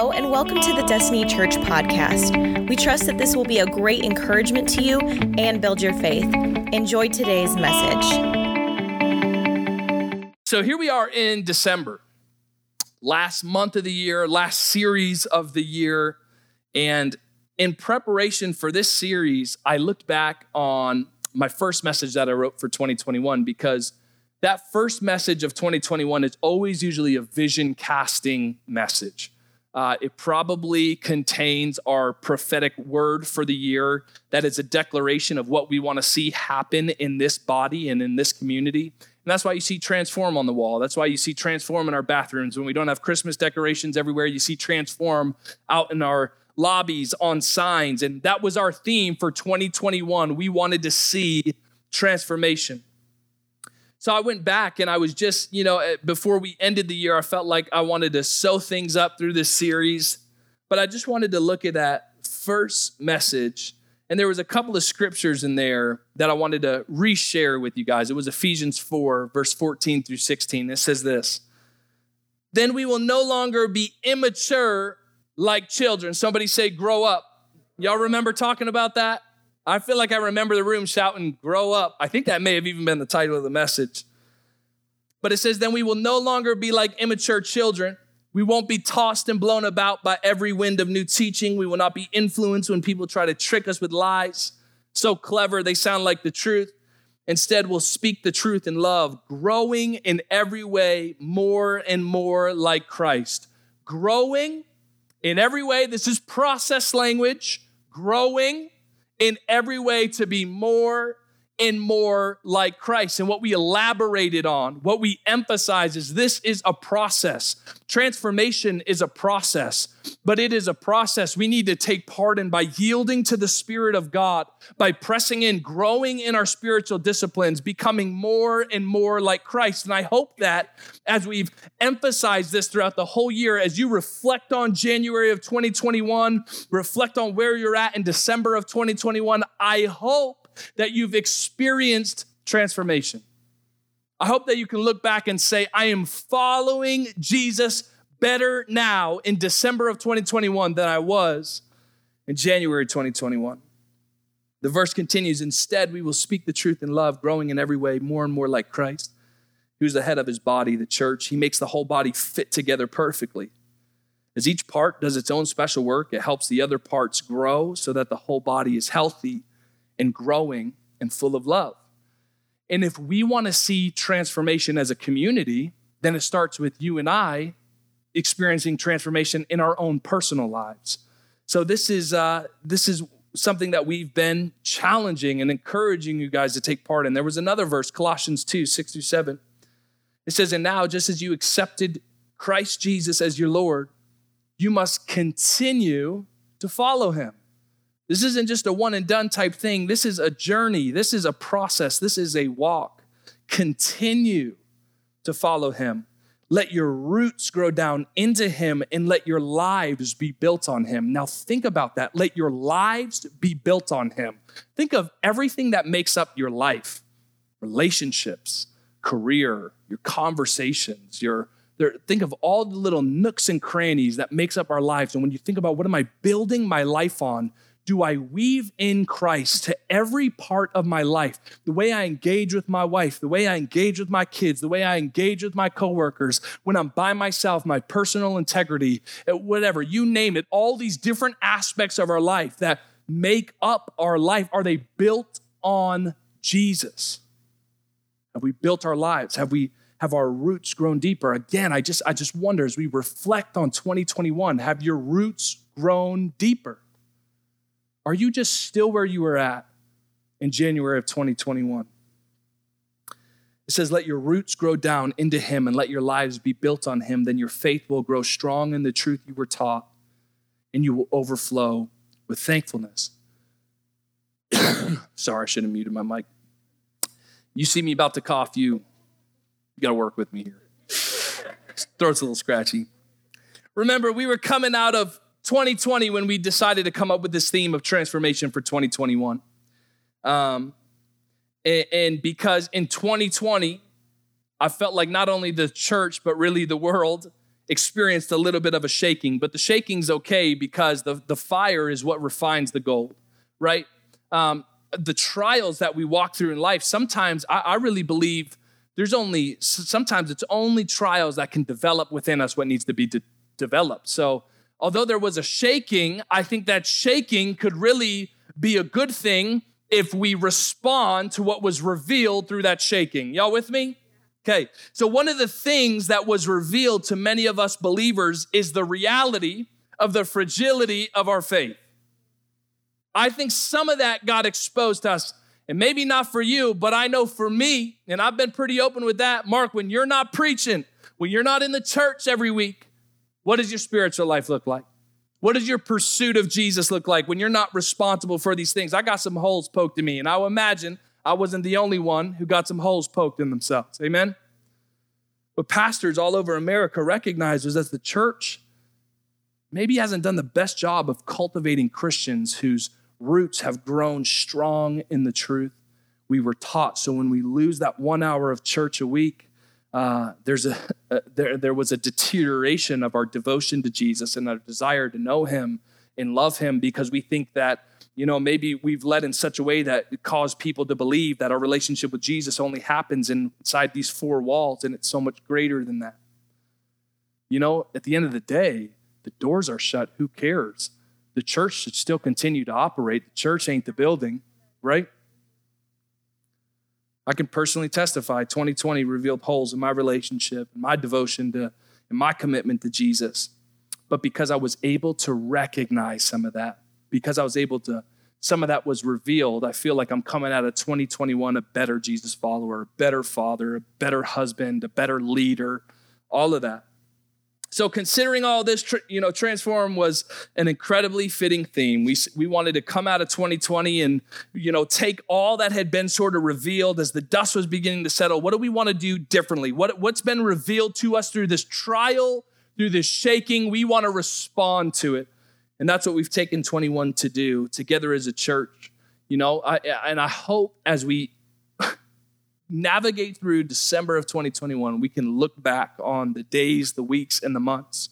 Hello, and welcome to the Destiny Church podcast. We trust that this will be a great encouragement to you and build your faith. Enjoy today's message. So here we are in December, last month of the year, last series of the year. And in preparation for this series, I looked back on my first message that I wrote for 2021 because that first message of 2021 is always usually a vision casting message. Uh, it probably contains our prophetic word for the year. That is a declaration of what we want to see happen in this body and in this community. And that's why you see transform on the wall. That's why you see transform in our bathrooms. When we don't have Christmas decorations everywhere, you see transform out in our lobbies on signs. And that was our theme for 2021. We wanted to see transformation. So I went back and I was just, you know, eh, before we ended the year, I felt like I wanted to sew things up through this series. But I just wanted to look at that first message. And there was a couple of scriptures in there that I wanted to reshare with you guys. It was Ephesians 4, verse 14 through 16. It says this Then we will no longer be immature like children. Somebody say, grow up. Y'all remember talking about that? I feel like I remember the room shouting, Grow up. I think that may have even been the title of the message. But it says, Then we will no longer be like immature children. We won't be tossed and blown about by every wind of new teaching. We will not be influenced when people try to trick us with lies. So clever, they sound like the truth. Instead, we'll speak the truth in love, growing in every way more and more like Christ. Growing in every way. This is process language. Growing in every way to be more and more like Christ. And what we elaborated on, what we emphasize is this is a process. Transformation is a process, but it is a process we need to take part in by yielding to the Spirit of God, by pressing in, growing in our spiritual disciplines, becoming more and more like Christ. And I hope that as we've emphasized this throughout the whole year, as you reflect on January of 2021, reflect on where you're at in December of 2021, I hope that you've experienced transformation. I hope that you can look back and say, I am following Jesus better now in December of 2021 than I was in January 2021. The verse continues Instead, we will speak the truth in love, growing in every way more and more like Christ, who's the head of his body, the church. He makes the whole body fit together perfectly. As each part does its own special work, it helps the other parts grow so that the whole body is healthy and growing and full of love. And if we want to see transformation as a community, then it starts with you and I experiencing transformation in our own personal lives. So this is uh, this is something that we've been challenging and encouraging you guys to take part in. There was another verse, Colossians 2, 6 through 7. It says, And now, just as you accepted Christ Jesus as your Lord, you must continue to follow him. This isn't just a one and done type thing. This is a journey. This is a process. This is a walk. Continue to follow him. Let your roots grow down into him and let your lives be built on him. Now, think about that. Let your lives be built on him. Think of everything that makes up your life relationships, career, your conversations, your think of all the little nooks and crannies that makes up our lives. And when you think about what am I building my life on, do I weave in Christ to every part of my life? The way I engage with my wife, the way I engage with my kids, the way I engage with my coworkers, when I'm by myself, my personal integrity, eh, whatever, you name it, all these different aspects of our life that make up our life, are they built on Jesus? Have we built our lives? Have we have our roots grown deeper? Again, I just I just wonder as we reflect on 2021, have your roots grown deeper? Are you just still where you were at in January of 2021? It says, Let your roots grow down into Him and let your lives be built on Him. Then your faith will grow strong in the truth you were taught, and you will overflow with thankfulness. Sorry, I should have muted my mic. You see me about to cough, you, you got to work with me here. Throat's a little scratchy. Remember, we were coming out of 2020 when we decided to come up with this theme of transformation for 2021. Um, and, and because in 2020, I felt like not only the church, but really the world experienced a little bit of a shaking, but the shaking's okay because the, the fire is what refines the gold, right? Um, the trials that we walk through in life, sometimes I, I really believe there's only, sometimes it's only trials that can develop within us what needs to be de- developed. So, although there was a shaking, I think that shaking could really be a good thing if we respond to what was revealed through that shaking. Y'all with me? Okay, so one of the things that was revealed to many of us believers is the reality of the fragility of our faith. I think some of that got exposed to us, and maybe not for you, but I know for me, and I've been pretty open with that. Mark, when you're not preaching, when you're not in the church every week, what does your spiritual life look like? What does your pursuit of Jesus look like when you're not responsible for these things? I got some holes poked in me, and I imagine I wasn't the only one who got some holes poked in themselves. Amen? But pastors all over America recognize that the church maybe hasn't done the best job of cultivating Christians whose roots have grown strong in the truth we were taught. So when we lose that one hour of church a week, uh, there's a, a, there, there was a deterioration of our devotion to Jesus and our desire to know him and love him because we think that you know, maybe we've led in such a way that it caused people to believe that our relationship with Jesus only happens inside these four walls, and it's so much greater than that. You know, at the end of the day, the doors are shut. Who cares? The church should still continue to operate. The church ain't the building, right? I can personally testify 2020 revealed holes in my relationship, my devotion to, and my commitment to Jesus. But because I was able to recognize some of that, because I was able to, some of that was revealed, I feel like I'm coming out of 2021 a better Jesus follower, a better father, a better husband, a better leader, all of that. So considering all this, you know, transform was an incredibly fitting theme. We we wanted to come out of 2020 and you know take all that had been sort of revealed as the dust was beginning to settle. What do we want to do differently? What what's been revealed to us through this trial, through this shaking? We want to respond to it. And that's what we've taken 21 to do together as a church. You know, I, and I hope as we navigate through December of 2021, we can look back on the days, the weeks, and the months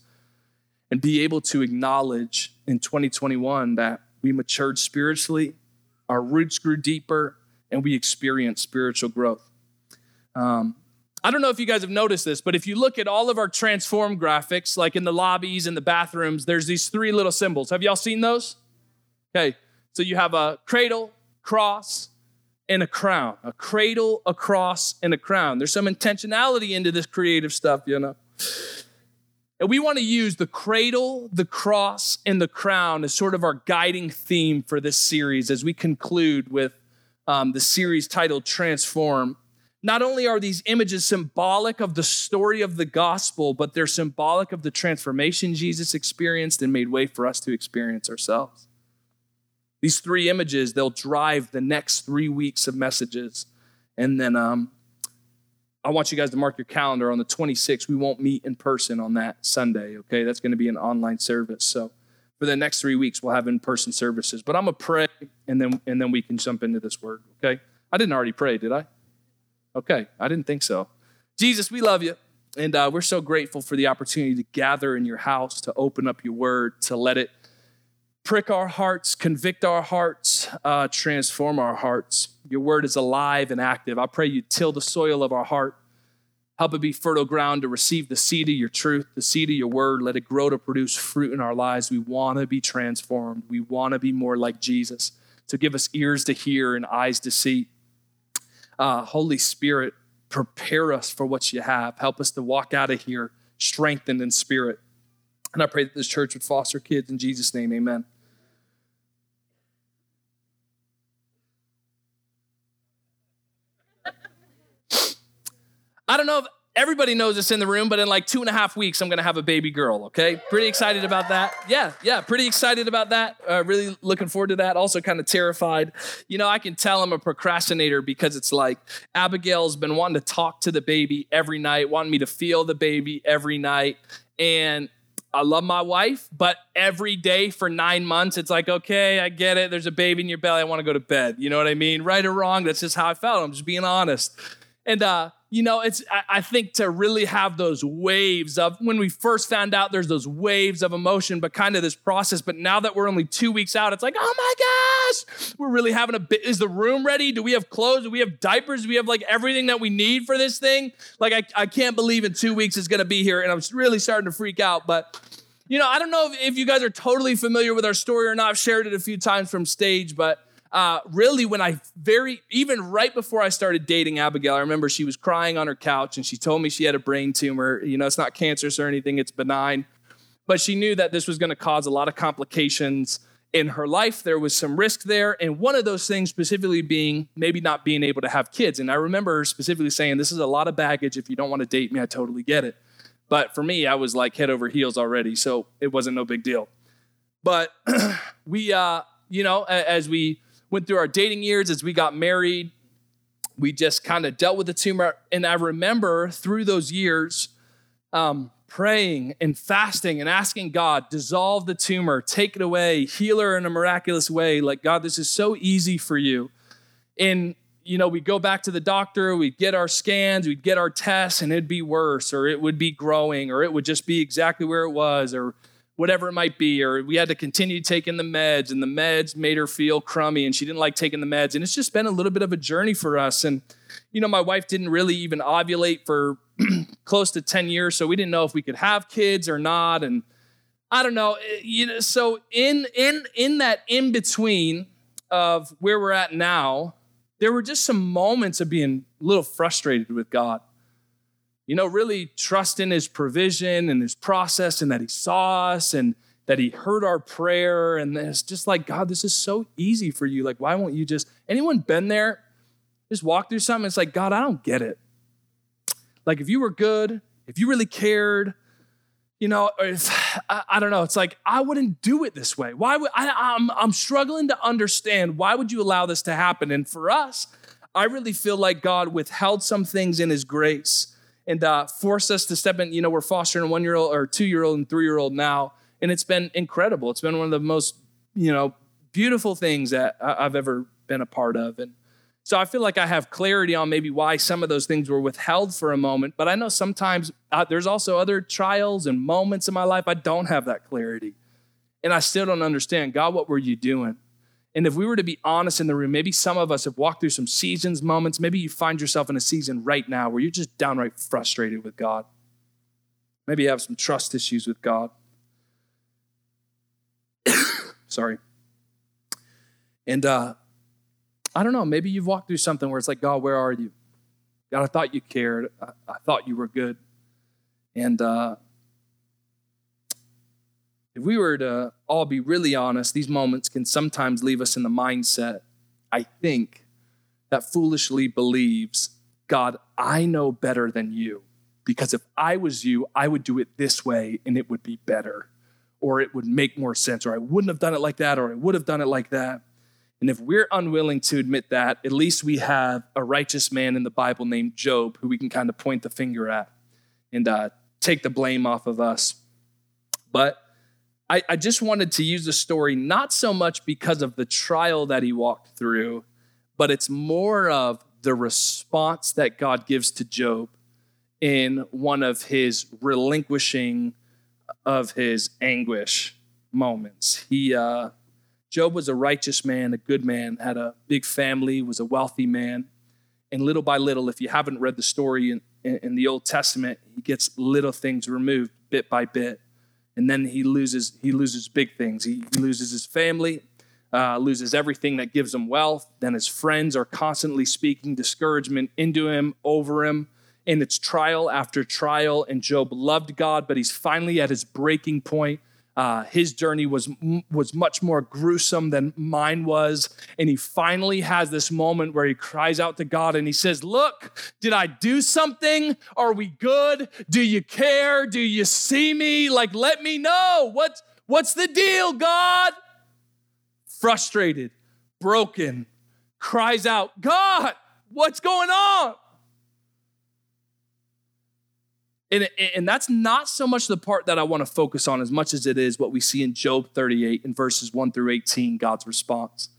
and be able to acknowledge in 2021 that we matured spiritually, our roots grew deeper, and we experienced spiritual growth. Um, I don't know if you guys have noticed this, but if you look at all of our transform graphics, like in the lobbies and the bathrooms, there's these three little symbols. Have y'all seen those? Okay, so you have a cradle, cross, and a crown. A cradle, a cross, and a crown. There's some intentionality into this creative stuff, you know. And we want to use the cradle, the cross, and the crown as sort of our guiding theme for this series as we conclude with um, the series titled Transform. Not only are these images symbolic of the story of the gospel, but they're symbolic of the transformation Jesus experienced and made way for us to experience ourselves. These three images, they'll drive the next three weeks of messages. And then um, I want you guys to mark your calendar on the 26th. We won't meet in person on that Sunday, okay? That's going to be an online service. So for the next three weeks, we'll have in person services. But I'm going to pray, and then, and then we can jump into this word, okay? I didn't already pray, did I? Okay, I didn't think so. Jesus, we love you. And uh, we're so grateful for the opportunity to gather in your house, to open up your word, to let it prick our hearts, convict our hearts, uh, transform our hearts. Your word is alive and active. I pray you till the soil of our heart. Help it be fertile ground to receive the seed of your truth, the seed of your word. Let it grow to produce fruit in our lives. We want to be transformed. We want to be more like Jesus. To so give us ears to hear and eyes to see. Uh, Holy Spirit, prepare us for what you have. Help us to walk out of here strengthened in spirit. And I pray that this church would foster kids in Jesus' name. Amen. I don't know if everybody knows this in the room, but in like two and a half weeks, I'm gonna have a baby girl, okay? Pretty excited about that. Yeah, yeah, pretty excited about that. Uh, really looking forward to that. Also, kind of terrified. You know, I can tell I'm a procrastinator because it's like Abigail's been wanting to talk to the baby every night, wanting me to feel the baby every night. And I love my wife, but every day for nine months, it's like, okay, I get it. There's a baby in your belly. I want to go to bed. You know what I mean? Right or wrong, that's just how I felt. I'm just being honest. And uh, you know, it's I, I think to really have those waves of when we first found out there's those waves of emotion, but kind of this process. But now that we're only two weeks out, it's like, oh my gosh, we're really having a bit. Is the room ready? Do we have clothes? Do we have diapers? Do we have like everything that we need for this thing? Like, I, I can't believe in two weeks it's gonna be here. And I'm really starting to freak out. But you know, I don't know if, if you guys are totally familiar with our story or not. I've shared it a few times from stage, but uh, really when I very, even right before I started dating Abigail, I remember she was crying on her couch and she told me she had a brain tumor. You know, it's not cancerous or anything, it's benign. But she knew that this was going to cause a lot of complications in her life. There was some risk there. And one of those things specifically being maybe not being able to have kids. And I remember her specifically saying, This is a lot of baggage. If you don't want to date me, I totally get it. But for me, I was like head over heels already. So it wasn't no big deal. But we, uh, you know, as we, went through our dating years as we got married. We just kind of dealt with the tumor. And I remember through those years um, praying and fasting and asking God, dissolve the tumor, take it away, heal her in a miraculous way. Like, God, this is so easy for you. And, you know, we'd go back to the doctor, we'd get our scans, we'd get our tests, and it'd be worse, or it would be growing, or it would just be exactly where it was, or whatever it might be, or we had to continue taking the meds, and the meds made her feel crummy, and she didn't like taking the meds. And it's just been a little bit of a journey for us. And, you know, my wife didn't really even ovulate for close to 10 years, so we didn't know if we could have kids or not. And I don't know, eh, you know, so in in in that in between of where we're at now, there were just some moments of being a little frustrated with God you know, really trust in his provision and his process and that he saw us and that he heard our prayer. And it's just like, God, this is so easy for you. Like, why won't you just, anyone been there? Just walk through something. It's like, God, I don't get it. Like, if you were good, if you really cared, you know, if, I, I, don't know. It's like I wouldn't do it this way. Why would I? I'm I'm struggling to understand why would you allow this to happen? And for us, I really feel like God withheld some things in His grace and uh, forced us to step in. You know, we're fostering a one year old or two year old and three year old now, and it's been incredible. It's been one of the most, you know, beautiful things that I've ever been a part of. And so I feel like I have clarity on maybe why some of those things were withheld for a moment. But I know sometimes uh, there's also other trials and moments in my life I don't have that clarity. And I still don't understand God, what were you doing? And if we were to be honest in the room, maybe some of us have walked through some seasons, moments. Maybe you find yourself in a season right now where you're just downright frustrated with God. Maybe you have some trust issues with God. Sorry. And uh, I don't know, maybe you've walked through something where it's like, God, where are you? God, I thought you cared. I, I thought you were good. And uh, if we were to all be really honest, these moments can sometimes leave us in the mindset, I think, that foolishly believes, God, I know better than you. Because if I was you, I would do it this way and it would be better, or it would make more sense, or I wouldn't have done it like that, or I would have done it like that. And if we're unwilling to admit that, at least we have a righteous man in the Bible named Job who we can kind of point the finger at and uh, take the blame off of us. But I, I just wanted to use the story not so much because of the trial that he walked through, but it's more of the response that God gives to Job in one of his relinquishing of his anguish moments. He uh, Job was a righteous man, a good man, had a big family, was a wealthy man, and little by little, if you haven't read the story in, in the Old Testament, he gets little things removed bit by bit and then he loses he loses big things. He, loses his family, uh, loses everything that gives him wealth. Then his friends are constantly speaking discouragement into him, over him. And it's trial after trial. And Job loved God, but he's finally at his breaking point. Uh, his journey was was much more gruesome than mine was, and he finally has this moment where he cries out to God and he says, "Look, did I do something? Are we good? Do you care? Do you see me? Like, let me know. What's what's the deal, God?" Frustrated, broken, cries out, "God, what's going on?" And, and that's not so much the part that I want to focus on as much as it is what we see in Job 38 in verses 1 through 18, God's response.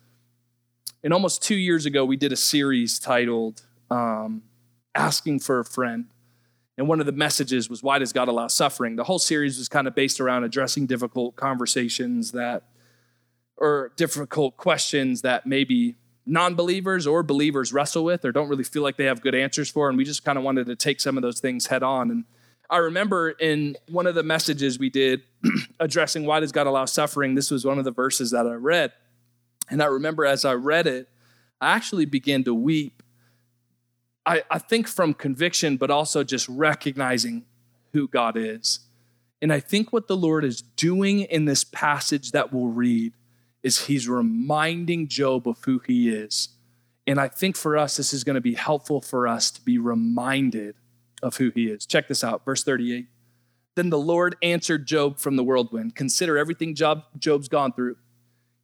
And almost two years ago, we did a series titled um, asking for a friend. And one of the messages was, Why does God allow suffering? The whole series was kind of based around addressing difficult conversations that, or difficult questions that maybe non believers or believers wrestle with or don't really feel like they have good answers for. And we just kind of wanted to take some of those things head on. And I remember in one of the messages we did addressing why does God allow suffering, this was one of the verses that I read. And I remember as I read it, I actually began to weep I, I think from conviction, but also just recognizing who God is. And I think what the Lord is doing in this passage that we'll read is he's reminding Job of who he is. And I think for us, this is going to be helpful for us to be reminded of who he is. Check this out, verse 38. Then the Lord answered Job from the whirlwind. Consider everything Job, Job's gone through.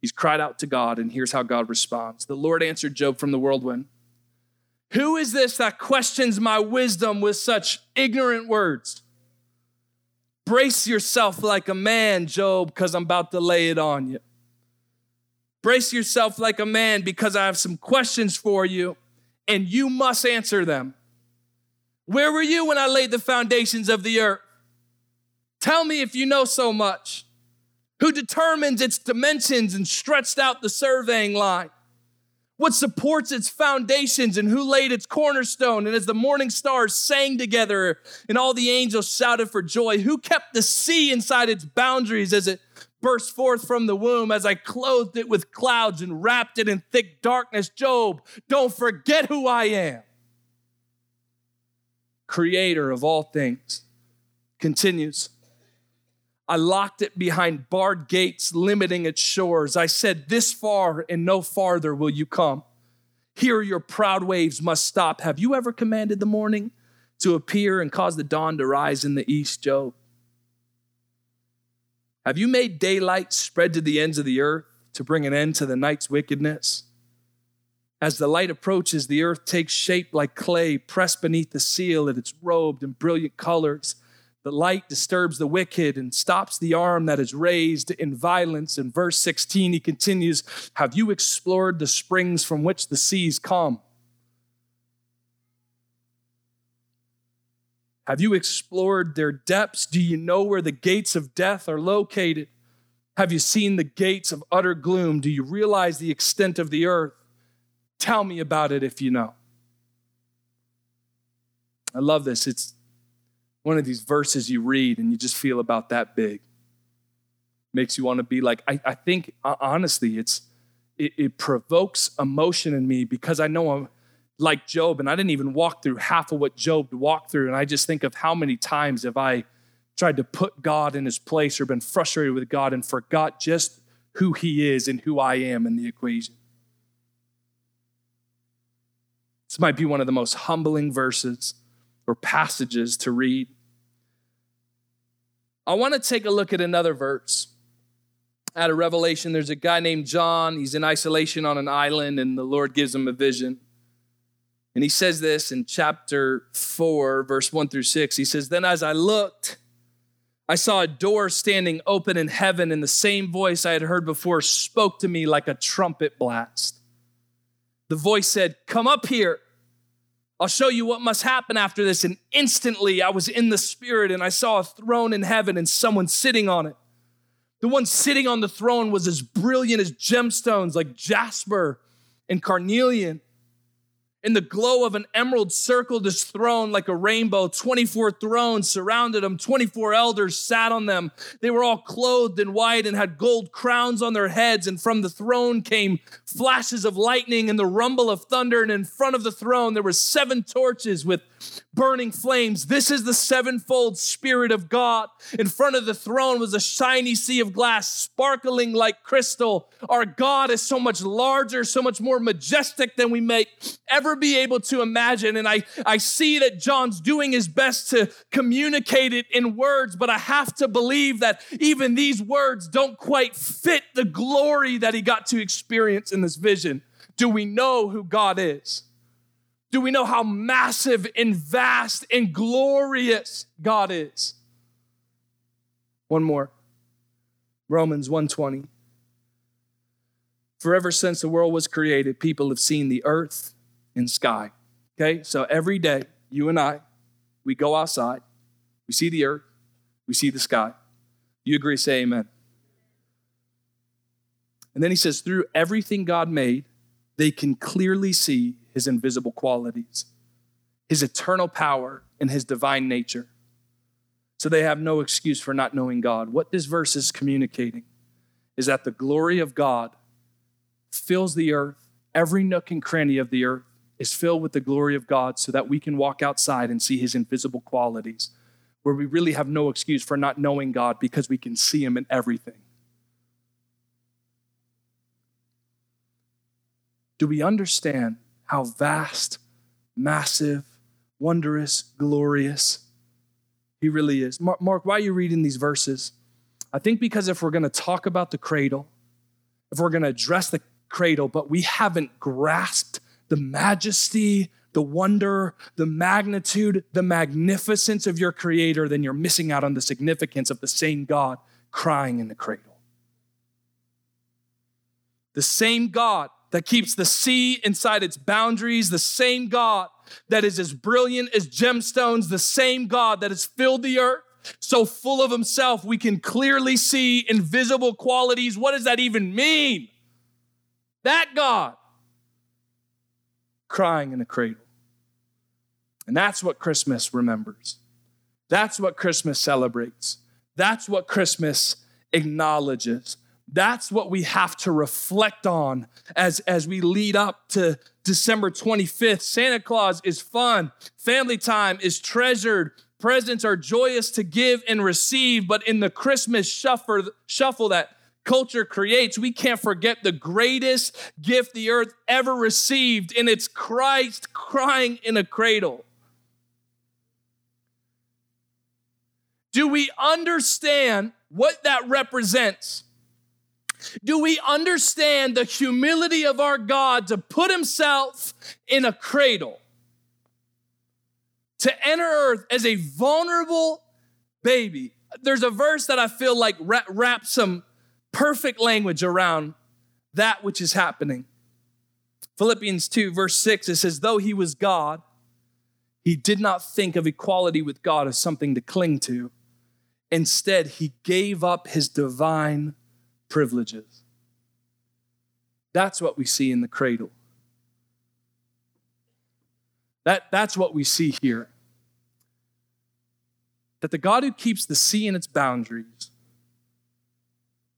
He's cried out to God, and here's how God responds. The Lord answered Job from the whirlwind who is this that questions my wisdom with such ignorant words? Brace yourself like a man, Job, because I'm about to lay it on you. Brace yourself like a man because I have some questions for you and you must answer them. Where were you when I laid the foundations of the earth? Tell me if you know so much. Who determines its dimensions and stretched out the surveying line? what supports its foundations and who laid its cornerstone. And as the morning stars sang together and all the angels shouted for joy, who kept the sea inside its boundaries as it burst forth from the womb, as I clothed it with clouds and wrapped it in thick darkness. Job, don't forget who I am. Creator of all things continues. I locked it behind barred gates, limiting its shores. I said, This far and no farther will you come. Here your proud waves must stop. Have you ever commanded the morning to appear and cause the dawn to rise in the east, Job? Have you made daylight spread to the ends of the earth to bring an end to the night's wickedness? As the light approaches, the earth takes shape like clay pressed beneath the seal, and it's robed in brilliant colors. The light disturbs the wicked and stops the arm that is raised in violence. In verse 16, he continues Have you explored the springs from which the seas come? Have you explored their depths? Do you know where the gates of death are located? Have you seen the gates of utter gloom? Do you realize the extent of the earth? Tell me about it if you know. I love this. It's one of these verses you read and you just feel about that big. Makes you want to be like, I, I think uh, honestly, it's it, it provokes emotion in me because I know I'm like Job, and I didn't even walk through half of what Job walked through. And I just think of how many times have I tried to put God in his place or been frustrated with God and forgot just who he is and who I am in the equation. This might be one of the most humbling verses or passages to read. I want to take a look at another verse. Out of Revelation, there's a guy named John. He's in isolation on an island, and the Lord gives him a vision. And he says this in chapter 4, verse 1 through 6. He says, Then as I looked, I saw a door standing open in heaven, and the same voice I had heard before spoke to me like a trumpet blast. The voice said, Come up here. I'll show you what must happen after this. And instantly I was in the spirit and I saw a throne in heaven and someone sitting on it. The one sitting on the throne was as brilliant as gemstones, like jasper and carnelian. In the glow of an emerald circled his throne like a rainbow. 24 thrones surrounded him. 24 elders sat on them. They were all clothed in white and had gold crowns on their heads. And from the throne came flashes of lightning and the rumble of thunder. And in front of the throne, there were seven torches with burning flames. This is the sevenfold Spirit of God. In front of the throne was a shiny sea of glass, sparkling like crystal. Our God is so much larger, so much more majestic than we may ever be able to imagine. And I, I see that John's doing his best to communicate it in words, but I have to believe that even these words don't quite fit the glory that he got to experience in this vision. Do we know who God is? Do we know how massive and vast and glorious God is? One more. Romans 120. Forever since the world was created, people have seen the earth and sky. Okay? So every day, you and I, we go outside, we see the earth, we see the sky. You agree, say amen. And then he says, through everything God made, they can clearly see his invisible qualities, his eternal power, and his divine nature. So they have no excuse for not knowing God. What this verse is communicating is that the glory of God fills the earth, every nook and cranny of the earth is filled with the glory of God so that we can walk outside and see his invisible qualities, where we really have no excuse for not knowing God because we can see him in everything. Do we understand how vast, massive, wondrous, glorious he really is? Mark, why are you reading these verses? I think because if we're going to talk about the cradle, if we're going to address the cradle, but we haven't grasped the majesty, the wonder, the magnitude, the magnificence of your creator, then you're missing out on the significance of the same God crying in the cradle. The same God that keeps the sea inside its boundaries, the same God that is as brilliant as gemstones, the same God that has filled the earth, so full of himself, we can clearly see invisible qualities. What does that even mean? That God crying in a cradle. And that's what Christmas remembers. That's what Christmas celebrates. That's what Christmas acknowledges. That's what we have to reflect on as, as we lead up to December 25th. Santa Claus is fun, family time is treasured, presents are joyous to give and receive, but in the Christmas shuffle, shuffle that culture creates, we can't forget the greatest gift the earth ever received, and it's Christ crying in a cradle. Do we understand what that represents? Do we understand the humility of our God to put himself in a cradle, to enter earth as a vulnerable baby? There's a verse that I feel like wraps some perfect language around that which is happening. Philippians 2, verse 6, it says, Though he was God, he did not think of equality with God as something to cling to. Instead, he gave up his divine privileges. That's what we see in the cradle. That, that's what we see here. That the God who keeps the sea in its boundaries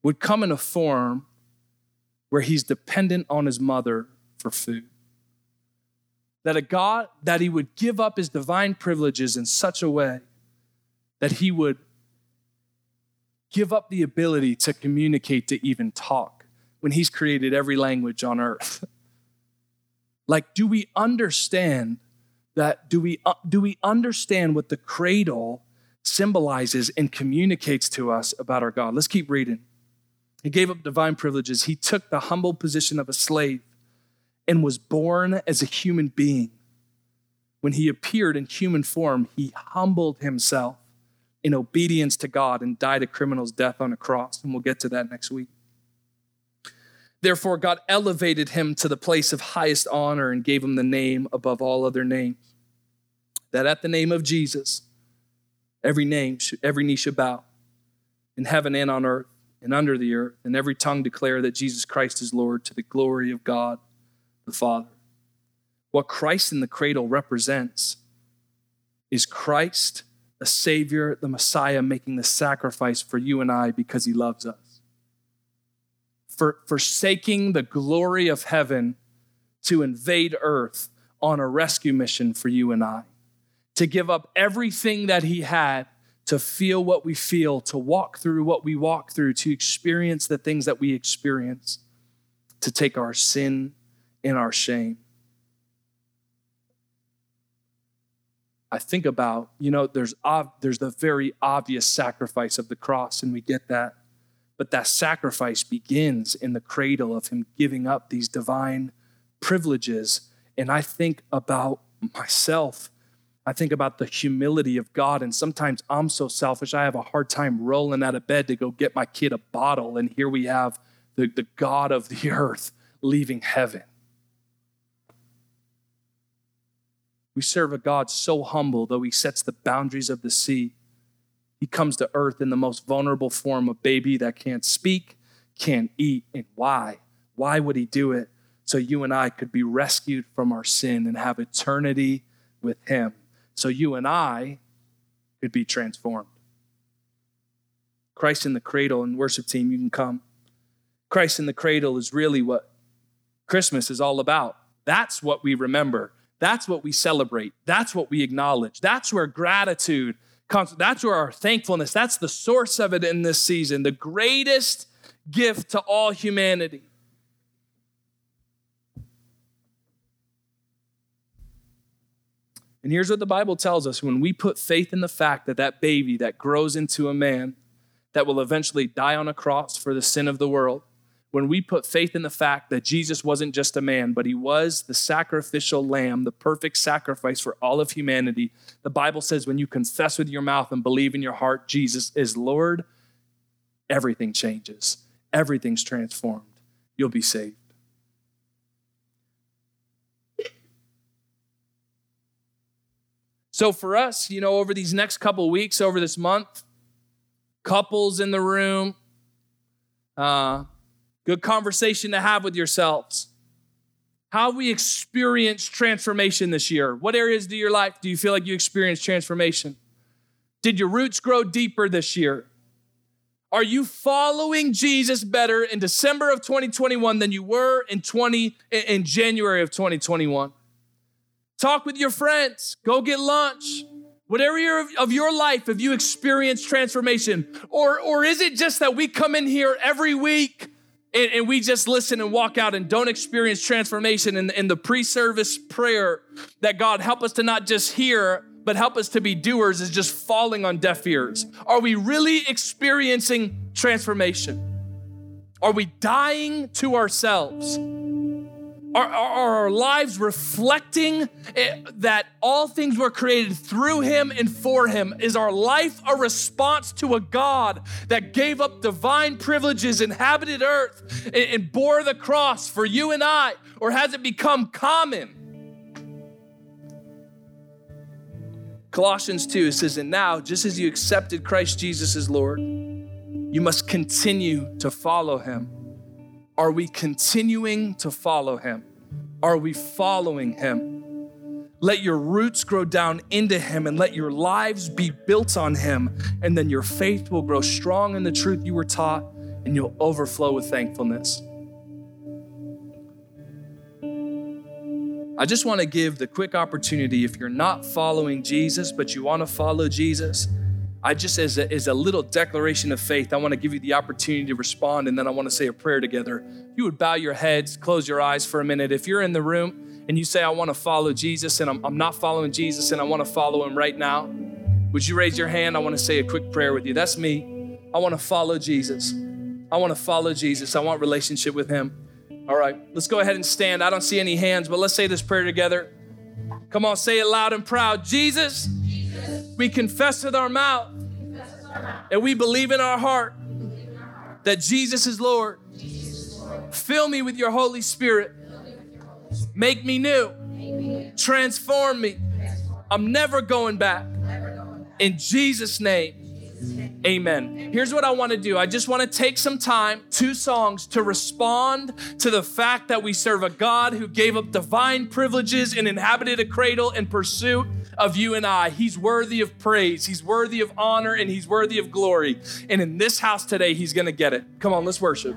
would come in a form where he's dependent on his mother for food. That a God, that he would give up his divine privileges in such a way that he would give up the ability to communicate, to even talk, when he's created every language on earth. like, do we understand that? Do we, uh, do we understand what the cradle symbolizes and communicates to us about our God? Let's keep reading. He gave up divine privileges. He took the humble position of a slave and was born as a human being. When he appeared in human form, he humbled himself in obedience to God and died a criminal's death on a cross. And we'll get to that next week. Therefore, God elevated him to the place of highest honor and gave him the name above all other names. That at the name of Jesus, every name, every knee should bow in heaven and on earth and under the earth, and every tongue declare that Jesus Christ is Lord to the glory of God the Father. What Christ in the cradle represents is Christ, the Savior, the Messiah, making the sacrifice for you and I because he loves us. For forsaking the glory of heaven to invade earth on a rescue mission for you and I, to give up everything that he had to feel what we feel, to walk through what we walk through, to experience the things that we experience, to take our sin and our shame. I think about, you know, there's, ob- there's the very obvious sacrifice of the cross, and we get that. But that sacrifice begins in the cradle of him giving up these divine privileges. And I think about myself I think about the humility of God, and sometimes I'm so selfish, I have a hard time rolling out of bed to go get my kid a bottle. And here we have the, the God of the earth leaving heaven. We serve a God so humble, though he sets the boundaries of the sea. He comes to earth in the most vulnerable form, a baby that can't speak, can't eat. And why? Why would he do it? So you and I could be rescued from our sin and have eternity with him. So you and I could be transformed. Christ in the cradle and worship team, you can come. Christ in the cradle is really what Christmas is all about. That's what we remember. That's what we celebrate. That's what we acknowledge. That's where gratitude comes. That's where our thankfulness, that's the source of it in this season. The greatest gift to all humanity. And here's what the Bible tells us when we put faith in the fact that that baby that grows into a man that will eventually die on a cross for the sin of the world, when we put faith in the fact that Jesus wasn't just a man, but he was the sacrificial lamb, the perfect sacrifice for all of humanity, the Bible says when you confess with your mouth and believe in your heart Jesus is Lord, everything changes, everything's transformed. You'll be saved. So, for us, you know, over these next couple weeks, over this month, couples in the room, uh, good conversation to have with yourselves. How we experience transformation this year? What areas of your life do you feel like you experienced transformation? Did your roots grow deeper this year? Are you following Jesus better in December of 2021 than you were in 20 in January of 2021? Talk with your friends. Go get lunch. What area of your life have you experienced transformation? Or, or is it just that we come in here every week and, and we just listen and walk out and don't experience transformation in, in the pre service prayer that God help us to not just hear, but help us to be doers is just falling on deaf ears? Are we really experiencing transformation? Are we dying to ourselves? Are, are, our lives reflecting eh, that all things were created through Him and for Him? Is our life a response to a God that gave up divine privileges, inhabited earth, and, and bore the cross for you and I? Or has it become common? Colossians 2 says, And now, just as you accepted Christ Jesus as Lord, you must continue to follow Him are we continuing to follow him? Are we following him? Let your roots grow down into him and let your lives be built on him. And then your faith will grow strong in the truth you were taught and you'll overflow with thankfulness. I just want to give the quick opportunity if you're not following Jesus, but you want to follow Jesus, I just, as a, as a little declaration of faith, I want to give you the opportunity to respond, and then I want to say a prayer together. You would bow your heads, close your eyes for a minute. If you're in the room and you say, I want to follow Jesus, and I'm, I'm not following Jesus, and I want to follow him right now, would you raise your hand? I want to say a quick prayer with you. That's me. I want to follow Jesus. I want to follow Jesus. I want relationship with him. All right, let's go ahead and stand. I don't see any hands, but let's say this prayer together. Come on, say it loud and proud. Jesus we confess with our mouth and we believe in our heart that Jesus is Lord. Fill me with your Holy Spirit. Make me new. Transform me. I'm never going back. In Jesus' name. Amen. Here's what I want to do I just want to take some time, two songs, to respond to the fact that we serve a God who gave up divine privileges and inhabited a cradle in pursuit of you and I. He's worthy of praise, He's worthy of honor, and He's worthy of glory. And in this house today, He's going to get it. Come on, let's worship.